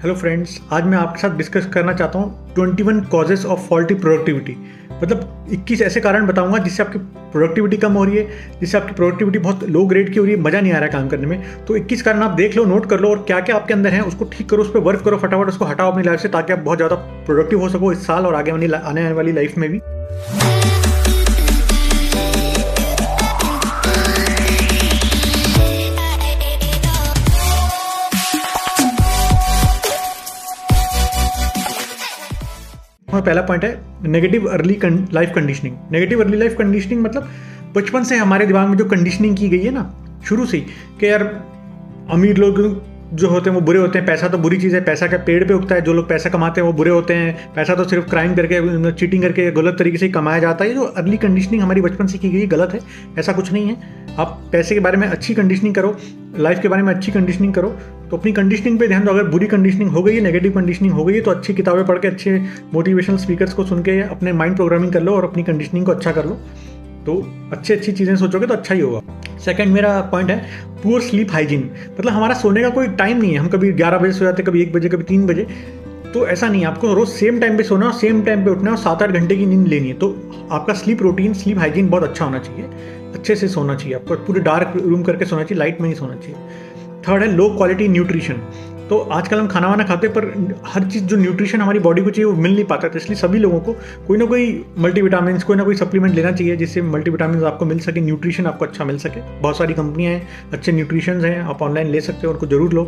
Hello friends आज मैं आपके साथ डिस्कस करना चाहता हूँ 21 कॉजेस ऑफ़ फॉल्टी प्रोडक्टिविटी मतलब 21 ऐसे कारण बताऊँगा जिससे आपकी प्रोडक्टिविटी कम हो रही है, जिससे आपकी प्रोडक्टिविटी बहुत लो ग्रेड की हो रही है, मज़ा नहीं आ रहा है काम करने में। तो 21 कारण आप देख लो नोट कर लो और क्या क्या आपके अंदर है, उसको ठीक करो, उस पर वर्क करो फटाफट, उसको हटाओ अपनी लाइफ से ताकि आप बहुत ज़्यादा प्रोडक्टिव हो सको इस साल और आगे आने वाली लाइफ में भी। हमारा पहला पॉइंट है negative early life conditioning negative early life conditioning मतलब बचपन से हमारे दिमाग में जो कंडीशनिंग की गई है ना, शुरू से ही, कि यार अमीर लोग जो होते हैं वो बुरे होते हैं, पैसा तो बुरी चीज़ है, पैसा का पेड़ पे उगता है, जो लोग पैसा कमाते हैं वो बुरे होते हैं, पैसा तो सिर्फ़ क्राइम करके चीटिंग करके गलत तरीके से कमाया जाता है जो अर्ली कंडीशनिंग हमारी बचपन से की गई गलत है, ऐसा कुछ नहीं है। आप पैसे के बारे में अच्छी कंडीशनिंग करो लाइफ के बारे में अच्छी कंडीशनिंग करो तो अपनी कंडीशनिंग पे ध्यान दो। अगर बुरी कंडीशनिंग हो गई है नेगेटिव कंडीशनिंग हो गई है तो अच्छी किताबें पढ़ के, अच्छे मोटिवेशनल स्पीकर्स को सुन के अपने माइंड प्रोग्रामिंग कर लो और अपनी कंडीशनिंग को अच्छा कर लो। तो अच्छी अच्छी चीज़ें सोचोगे तो अच्छा ही होगा। सेकंड मेरा पॉइंट है पुअर स्लीप हाइजीन मतलब हमारा सोने का कोई टाइम नहीं है। हम कभी ग्यारह बजे सो जाते, कभी एक बजे, कभी तीन बजे। तो ऐसा नहीं है। आपको रोज सेम टाइम पे सोना और सेम टाइम पे उठना है और सात आठ घंटे की नींद लेनी है। तो आपका स्लीप रूटीन स्लीप हाइजीन बहुत अच्छा होना चाहिए। अच्छे से सोना चाहिए। आपको पूरे डार्क रूम करके सोना चाहिए लाइट में नहीं सोना चाहिए। थर्ड है लो क्वालिटी न्यूट्रिशन तो आजकल हम खाना वाना खाते पर हर चीज़ जो न्यूट्रिशन हमारी बॉडी को चाहिए वो मिल नहीं पाता तो इसलिए सभी लोगों को कोई ना कोई मल्टीविटामिन कोई ना कोई सप्लीमेंट लेना चाहिए जिससे मल्टीविटामिन आपको मिल सके न्यूट्रिशन आपको अच्छा मिल सके। बहुत सारी कंपनियाँ हैं, अच्छे न्यूट्रिशन हैं, आप ऑनलाइन ले सकते हो, उनको ज़रूर लो।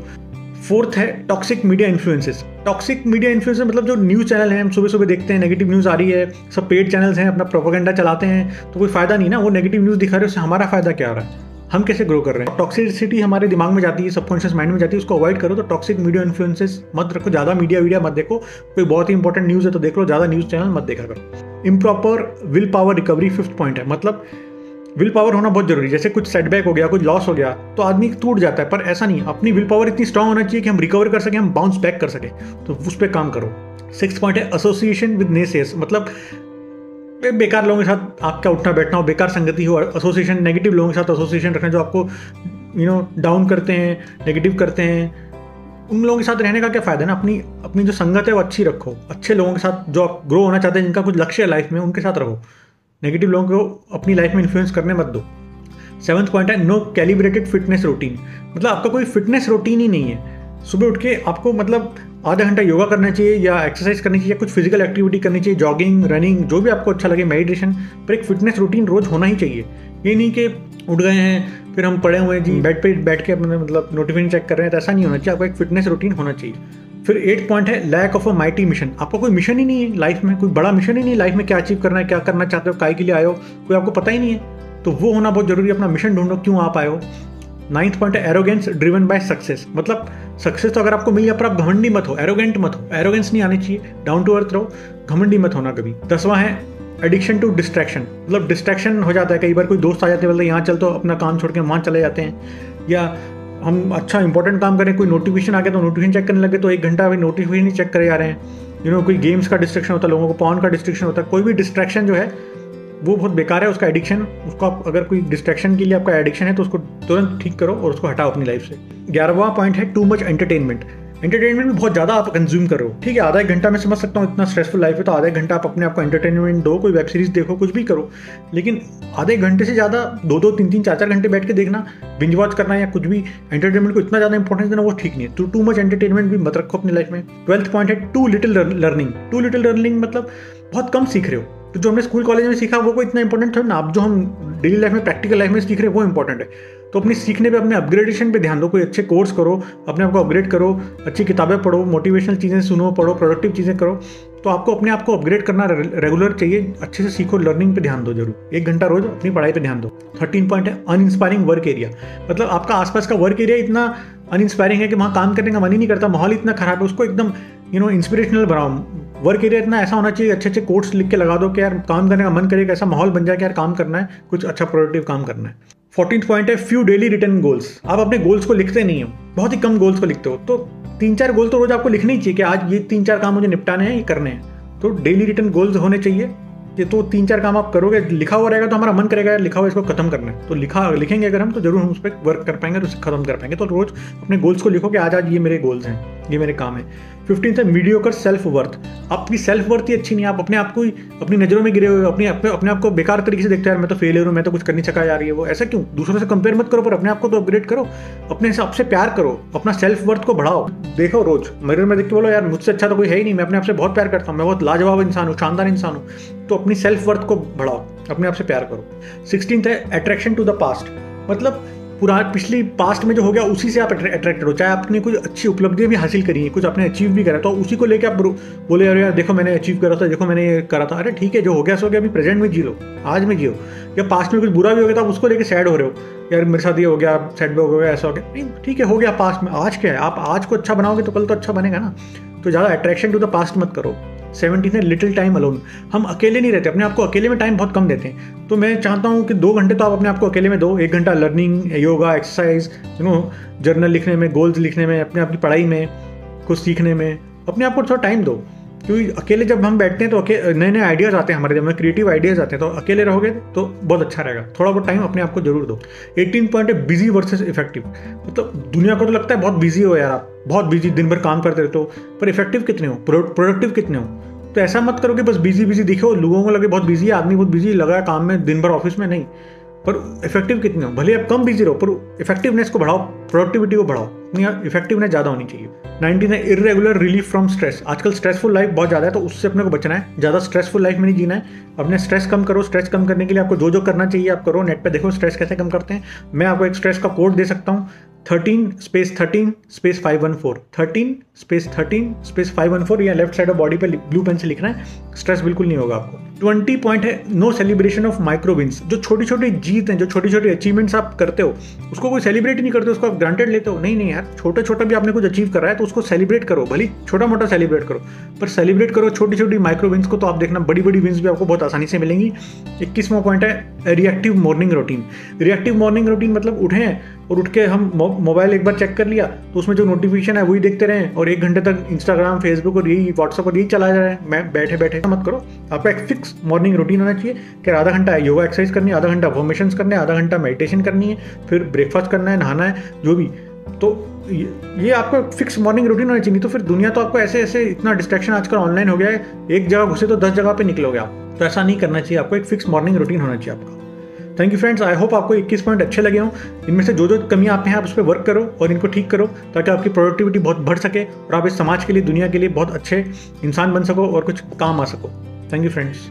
फोर्थ है toxic media influences toxic media influencer मतलब जो न्यूज़ चैनल हैं, हम सुबह सुबह देखते हैं नेगेटिव न्यूज़ आ रही है, सब पेड चैनल्स हैं, अपना प्रोपोगेंडा चलाते हैं तो कोई फ़ायदा नहीं ना, वो नेगेटिव न्यूज़ दिखा रहे हैं, उससे हमारा फ़ायदा क्या आ रहा है? हम कैसे ग्रो कर रहे हैं? टॉक्सिसिटी हमारे दिमाग में जाती है सबकॉन्शियस माइंड में जाती है, उसको अवॉइड करो तो टॉक्सिक मीडिया इन्फ्लुएंसेस मत रखो, ज़्यादा मीडिया वीडिया मत देखो, कोई बहुत ही इंपॉर्टेंट न्यूज़ है तो देख लो, ज़्यादा न्यूज़ चैनल मत देखा करो। Improper will power recovery fifth point है मतलब विल पावर होना बहुत ज़रूरी है, जैसे कुछ सेटबैक हो गया, कुछ लॉस हो गया तो आदमी टूट जाता है, पर ऐसा नहीं अपनी विल पावर इतनी स्ट्रांग होना चाहिए कि हम रिकवर कर सकें, हम बाउंस बैक कर सकें तो उस पर काम करो। सिक्स पॉइंट है एसोसिएशन विद नेसेस मतलब बेकार लोगों के साथ आपका उठना बैठना हो, बेकार संगति हो एसोसिएशन नेगेटिव लोगों के साथ एसोसिएशन रखना जो आपको यू नो डाउन करते हैं नेगेटिव करते हैं, उन लोगों के साथ रहने का क्या फ़ायदा है ना? अपनी अपनी जो संगत है वो अच्छी रखो। अच्छे लोगों के साथ जो आप ग्रो होना चाहते हैं, जिनका कुछ लक्ष्य है लाइफ में, उनके साथ रहो। नेगेटिव लोगों को अपनी लाइफ में इन्फ्लुएंस करने मत दो। सेवन्थ पॉइंट है नो कैलिब्रेटेड फिटनेस रूटीन मतलब आपका कोई फिटनेस रूटीन ही नहीं है। सुबह उठ के आपको मतलब आधा घंटा योगा करना चाहिए या एक्सरसाइज करनी चाहिए या कुछ फ़िज़िकल एक्टिविटी करनी चाहिए जॉगिंग रनिंग जो भी आपको अच्छा लगे मेडिटेशन पर एक फिटनेस रूटीन रोज होना ही चाहिए। ये नहीं कि उठ गए हैं, फिर हम पड़े हुए हैं, जी बेड पे बैठ के अपने मतलब नोटिफिकेशन चेक कर रहे हैं तो ऐसा नहीं होना चाहिए, आपको एक फिटनेस रूटीन होना चाहिए। फिर एट पॉइंट है lack of a mighty mission आपको कोई मिशन ही नहीं है लाइफ में, कोई बड़ा मिशन ही नहीं लाइफ में, क्या अचीव करना है, क्या करना चाहते हो काय के लिए आयो कोई आपको पता ही नहीं है। तो वो होना बहुत ज़रूरी है, अपना मिशन ढूंढो, क्यों आप आयो नाइन्थ पॉइंट है एरोगेंस ड्रिवन बाय सक्सेस मतलब सक्सेस तो अगर आपको मिल गया पर आप घमंडी मत हो एरोगेंट मत हो। एरोगेंस नहीं आनी चाहिए। डाउन टू अर्थ रहो, घमंडी मत होना कभी। दसवां है एडिक्शन टू डिस्ट्रैक्शन मतलब डिस्ट्रैक्शन हो जाता है, कई बार कोई दोस्त आ जाते हैं, बोलते यहाँ चल तो अपना काम छोड़ के वहाँ चले जाते हैं। या हम अच्छा इंपॉर्टेंट काम करें, कोई नोटिफिकेशन आ गया तो नोटिफिकेशन चेक करने लगे तो एक घंटा अभी नोटिफिकेशन ही चेक करे जा रहे हैं। यू नो कोई गेम्स का डिस्ट्रैक्शन होता है लोगों को पॉन का डिस्ट्रैक्शन होता है कोई भी डिस्ट्रैक्शन जो है वो बहुत बेकार है, उसका एडिक्शन उसको आप अगर कोई डिस्ट्रैक्शन के लिए आपका एडिक्शन है तो उसको तुरंत ठीक करो और उसको हटाओ अपनी लाइफ से। ग्यारहवा पॉइंट है टू मच एंटरटेनमेंट एंटरटेनमेंट भी बहुत ज़्यादा आप कंज्यूम कर ठीक है, आधा एक घंटा मैं समझ सकता हूँ इतना स्ट्रेसफुल लाइफ है तो आधा एक घंटा आप अपने आपको एंटरटेनमेंट दो, कोई वेब सीरीज़ देखो, कुछ भी करो। लेकिन आधे घंटे से ज़्यादा दो दो, तीन तीन, चार चार घंटे बैठ के देखना बिंज वॉच करना या कुछ भी एंटरटेनमेंट को इतना ज़्यादा इंपॉर्टेंस देना, वो ठीक नहीं है। तो टू मच एंटरटेनमेंट भी मत रखो अपनी लाइफ में। ट्वेल्थ पॉइंट है too little learning too little learning मतलब बहुत कम सीख रहे हो। तो जो हमने स्कूल कॉलेज में सीखा, वो कोई इतना इंपॉर्टेंट था ना। अब जो हम डेली लाइफ में प्रैक्टिकल लाइफ में सीख रहे हैं, वो इंपॉर्टेंट है। तो अपनी सीखने पे, अपने अपग्रेडेशन पे ध्यान दो। कोई अच्छे कोर्स करो, अपने आप को अपग्रेड करो, अच्छी किताबें पढ़ो मोटिवेशनल चीज़ें सुनो, पढ़ो प्रोडक्टिव चीज़ें करो तो आपको अपने आप को अपग्रेड करना रेगुलर चाहिए। अच्छे से सीखो लर्निंग पे ध्यान दो ज़रूर। एक घंटा रोज अपनी पढ़ाई पे ध्यान दो। थर्टीन पॉइंट है अनइंस्पायरिंग वर्क एरिया मतलब आपका आसपास का वर्क एरिया इतना अनइंस्पायरिंग है कि वहाँ काम करने का मन ही नहीं करता। माहौल इतना खराब है, उसको एकदम यू नो इंस्पिरेशनल बनाओ। वर्क एरिया इतना ऐसा होना चाहिए अच्छे अच्छे कोर्स लिख के लगा दो कि यार काम करने का मन करेगा ऐसा माहौल बन जाए कि यार काम करना है, कुछ अच्छा प्रोडक्टिव काम करना है। फोर्टीन पॉइंट है फ्यू डेली रिटर्न गोल्स आप अपने गोल्स को लिखते नहीं हो, बहुत ही कम गोल्स को लिखते हो तो तीन चार गोल तो रोज आपको लिखने ही चाहिए कि आज ये तीन चार काम मुझे निपटाने हैं, ये करने हैं। तो डेली रिटर्न गोल्स होने चाहिए ये तो तीन चार काम आप करोगे, लिखा हुआ रहेगा तो हमारा मन करेगा यार लिखा हुआ इसको खत्म करना है। तो लिखा लिखेंगे अगर हम तो ज़रूर हम उस पर वर्क कर पाएँगे तो उसे खत्म कर पाएँगे। तो रोज अपने गोल्स को लिखो कि आज आज ये मेरे गोल्स हैं। ये मेरे काम है। फिफ्टीन है मीडियो कर सेल्फ वर्थ आपकी सेल्फ वर्थ ही अच्छी नहीं आप अपने आप को ही, अपनी नज़रों में गिरे हुए अपने अपने अपने आप को बेकार तरीके से देखते हैं। मैं तो फेलियर हूँ, मैं तो कुछ कर नहीं सका जा रही है वो। ऐसा क्यों? दूसरों से कंपेयर मत करो, पर अपने आप को तो अपग्रेड करो। अपने से आपसे प्यार करो, अपना सेल्फ वर्थ को बढ़ाओ। देखो रोज मिरर में देख के बोलो, यार, मुझसे अच्छा तो कोई है ही नहीं, मैं अपने आप से बहुत प्यार करता हूँ, मैं बहुत लाजवाब इंसान हूँ, शानदार इंसान हूँ। तो अपनी सेल्फ वर्थ को बढ़ाओ, अपने आप से प्यार करो। सिक्सटीन है अट्रैक्शन टू द पास्ट मतलब पुरा पिछली पास्ट में जो हो गया, उसी से आप अट्रैक्टेड हो। चाहे आपने कुछ अच्छी उपलब्धियाँ भी हासिल करी है, कुछ आपने अचीव भी करा तो उसी को लेकर आप बोले, अरे यार, देखो मैंने अचीव करा था, देखो मैंने ये करा था। अरे ठीक है, जो हो गया, सो गया, अभी प्रेजेंट में जी लो आज में जियो। या पास्ट में कुछ बुरा भी हो गया तो आप उसको लेकर सैड हो रहे हो। यार, मेरे साथ ये हो गया सैड हो गया ऐसा हो गया। नहीं, ठीक है, हो गया पास्ट में। आज क्या है? आप आज को अच्छा बनाओगे तो कल तो अच्छा बनेगा ना। तो ज़्यादा अट्रैक्शन टू द पास्ट मत करो। सेवनटीन है लिटिल टाइम अलोन हम अकेले नहीं रहते, अपने आपको अकेले में टाइम बहुत कम देते हैं। तो मैं चाहता हूँ कि दो घंटे तो आप अपने आपको अकेले में दो, एक घंटा learning yoga exercise you know journal लिखने में गोल्स लिखने में, अपने आप की पढ़ाई में, कुछ सीखने में, अपने आप को थोड़ा टाइम दो। क्योंकि अकेले जब हम बैठते हैं तो नए नए आइडियाज़ आते हैं हमारे जब में क्रिएटिव आइडियाज़ आते हैं तो अकेले रहोगे तो बहुत अच्छा रहेगा। थोड़ा बहुत टाइम अपने आप को ज़रूर दो। 18 पॉइंट है बिज़ी वर्सेस इफ़ेक्टिव मतलब दुनिया को तो लगता है बहुत बिज़ी हो यार आप। बहुत बिज़ी दिन भर काम करते रहते हो, पर इफ़ेक्टिव कितने हो? प्रोडक्टिव कितने हो? तो ऐसा मत करो कि बस बिज़ी बिज़ी दिखे लोगों को लगे बहुत बिज़ी है, आदमी बहुत बिज़ी लगा है काम में, दिन भर ऑफ़िस में नहीं। पर इफ़ेक्टिव कितने हो? भले आप कम बिज़ी रहो, पर इफेक्टिवनेस को बढ़ाओ प्रोडक्टिविटी को बढ़ाओ। इफेक्टिवनेस ज़्यादा होनी चाहिए। नाइनटीन है इरेगुलर रिलीफ फ्रॉम स्ट्रेस आजकल स्ट्रेसफुल लाइफ बहुत ज़्यादा है तो उससे अपने को बचना है। ज़्यादा स्ट्रेसफुल लाइफ में नहीं जीना है। अपने स्ट्रेस कम करो स्ट्रेस कम करने के लिए आपको जो जो करना चाहिए, आप करो नेट पर देखो स्ट्रेस कैसे कम करते हैं। मैं आपको एक स्ट्रेस का कोड दे सकता हूँ। Thirteen space thirteen space five one four thirteen space thirteen space five one four या लेफ़्ट साइड ऑफ़ बॉडी पे ब्लू पेन से लिखना है। स्ट्रेस बिल्कुल नहीं होगा आपको। ट्वेंटी पॉइंट है no celebration of micro wins जो छोटी छोटी जीत हैं, जो छोटी छोटी अचीवमेंट्स आप करते हो, उसको कोई सेलिब्रेट नहीं करते, उसको आप ग्रांटेड लेते हो। नहीं नहीं यार छोटा छोटा भी आपने कुछ अचीव करा है तो उसको सेलिब्रेट करो। भली छोटा मोटा सेलिब्रेट करो, पर सेलिब्रेट करो छोटी छोटी माइक्रो विंस को तो आप देखना बड़ी बड़ी विंस भी आपको बहुत आसानी से मिलेंगी। इक्कीसवा पॉइंट है reactive morning routine reactive morning routine मतलब उठे और उठ के हम मोबाइल एक बार चेक कर लिया तो उसमें जो नोटिफिकेशन है, वही देखते रहे और एक घंटे तक इंस्टाग्राम फेसबुक और यही व्हाट्सअप और यही चला जा रहा है। मैं बैठे बैठे मत करो। आपका एक फिक्स मॉर्निंग रूटीन होना चाहिए कि आधा घंटा योगा एक्सरसाइज करनी है, आधा घंटा फॉर्मेशन करने आधा घंटा मेडिटेशन करनी है, फिर ब्रेकफास्ट करना है, नहाना है, जो भी। तो ये आपका फिक्स मॉर्निंग रूटीन होना चाहिए तो फिर दुनिया तो आपको ऐसे ऐसे इतना डिस्ट्रैक्शन आजकल ऑनलाइन हो गया है, एक जगह घुसे तो दस जगह पे निकलोगे आप। तो ऐसा नहीं करना चाहिए, आपको एक फिक्स मॉर्निंग रूटीन होना चाहिए आपका। Thank you friends I hope आपको 21 पॉइंट अच्छे लगे हों। इनमें से जो जो कमियाँ आप हैं, आप उस पर वर्क करो और इनको ठीक करो ताकि आपकी प्रोडक्टिविटी बहुत बढ़ सके और आप इस समाज के लिए, दुनिया के लिए बहुत अच्छे इंसान बन सको और कुछ काम आ सको। Thank you friends